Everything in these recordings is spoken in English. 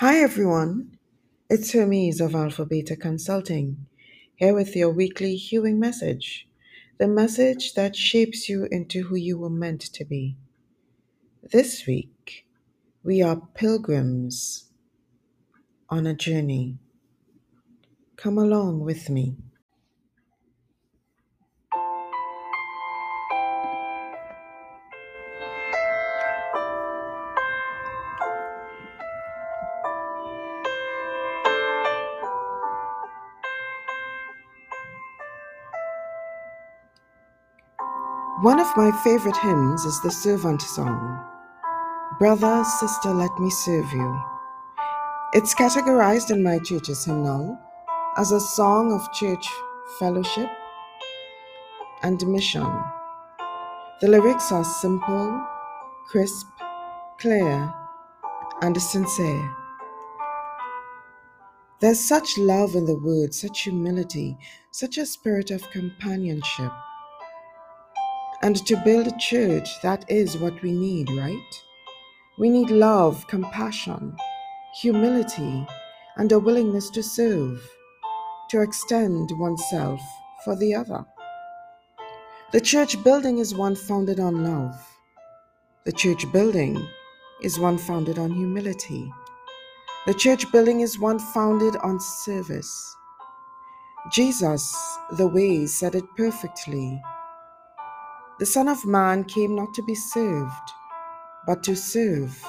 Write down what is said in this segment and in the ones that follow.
Hi everyone, it's Hermes of Alpha Beta Consulting, here with your weekly Hewing message, the message that shapes you into who you were meant to be. This week, we are pilgrims on a journey. Come along with me. One of my favorite hymns is the Servant Song Brother, Sister, Let Me Serve You. It's categorized in my church's hymnal as a song of church fellowship and mission. The lyrics are simple, crisp, clear, and sincere. There's such love in the words, such humility, such a spirit of companionship. And to build a church, that is what we need, right? We need love, compassion, humility, and a willingness to serve, to extend oneself for the other. The church building is one founded on love. The church building is one founded on humility. The church building is one founded on service. Jesus, the way, said it perfectly. The Son of Man came not to be served, but to serve,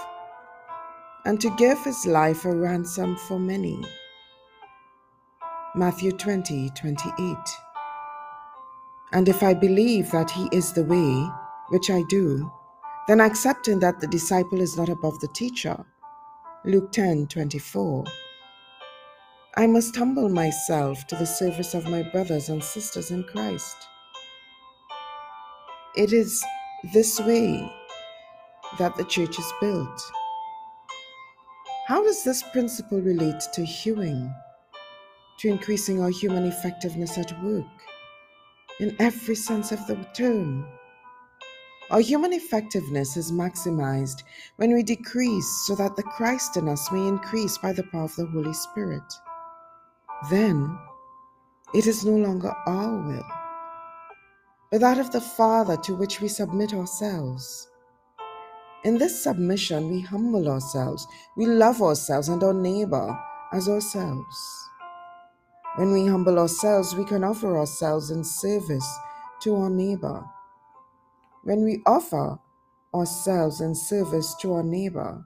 and to give his life a ransom for many. Matthew 20 28. And if I believe that he is the way, which I do, then accepting that the disciple is not above the teacher. Luke 10 24. I must humble myself to the service of my brothers and sisters in Christ. It is this way that the church is built. How does this principle relate to hewing, to increasing our human effectiveness at work, in every sense of the term? Our human effectiveness is maximized when we decrease so that the Christ in us may increase by the power of the Holy Spirit. Then it is no longer our will but that of the Father to which we submit ourselves. In this submission, we humble ourselves, we love ourselves and our neighbor as ourselves. When we humble ourselves, we can offer ourselves in service to our neighbor. When we offer ourselves in service to our neighbor,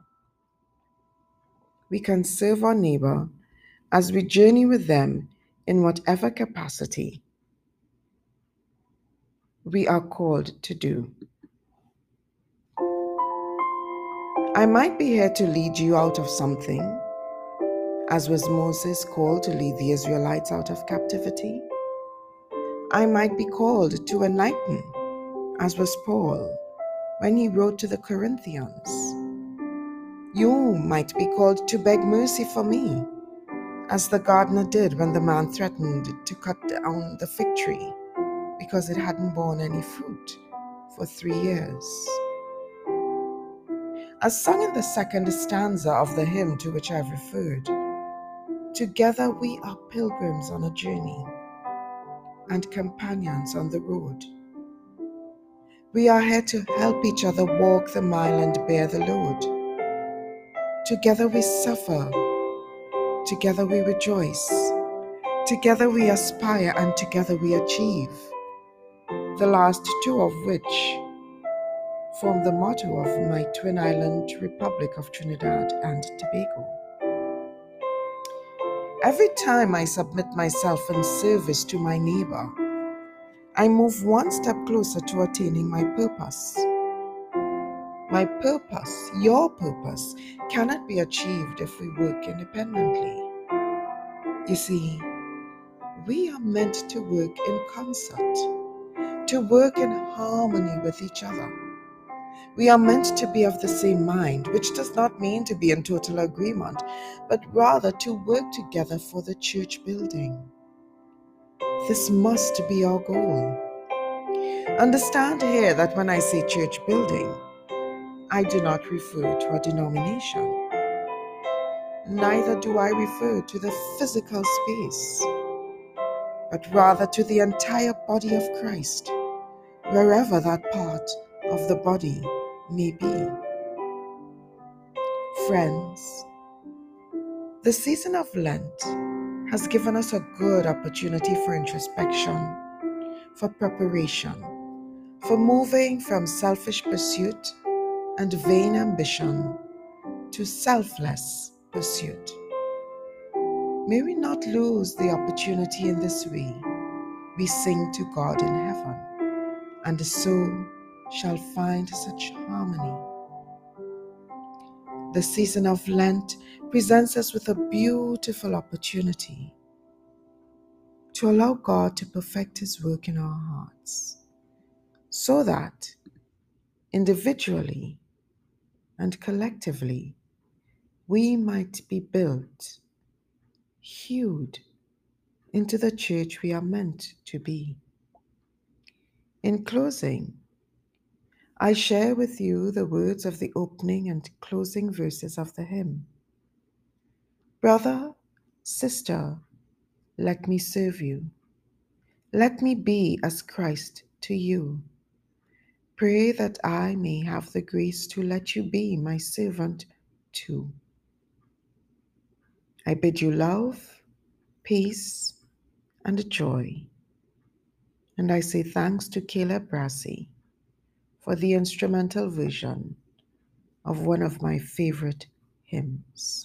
we can serve our neighbor as we journey with them in whatever capacity we are called to do. I might be here to lead you out of something, as was Moses called to lead the Israelites out of captivity. I might be called to enlighten, as was Paul when he wrote to the Corinthians. You might be called to beg mercy for me, as the gardener did when the man threatened to cut down the fig tree because it hadn't borne any fruit for three years. As sung in the second stanza of the hymn to which I've referred, together we are pilgrims on a journey and companions on the road. We are here to help each other walk the mile and bear the load. Together we suffer, together we rejoice, together we aspire, and together we achieve the last two of which form the motto of my twin island Republic of Trinidad and Tobago. Every time I submit myself in service to my neighbor, I move one step closer to attaining my purpose. My purpose, your purpose, cannot be achieved if we work independently. You see, we are meant to work in concert to work in harmony with each other. We are meant to be of the same mind, which does not mean to be in total agreement, but rather to work together for the church building. This must be our goal. Understand here that when I say church building, I do not refer to a denomination. neither do I refer to the physical space, but rather to the entire body of Christ, wherever that part of the body may be. Friends, the season of Lent has given us a good opportunity for introspection, for preparation, for moving from selfish pursuit and vain ambition to selfless pursuit. May we not lose the opportunity in this way. We sing to God in heaven, and the soul shall find such harmony. The season of Lent presents us with a beautiful opportunity to allow God to perfect His work in our hearts so that individually and collectively we might be built, hewed into the church we are meant to be. In closing, I share with you the words of the opening and closing verses of the hymn. Brother, sister, let me serve you. Let me be as Christ to you. Pray that I may have the grace to let you be my servant too. I bid you love, peace, and joy. And I say thanks to Caleb Brassey for the instrumental version of one of my favorite hymns.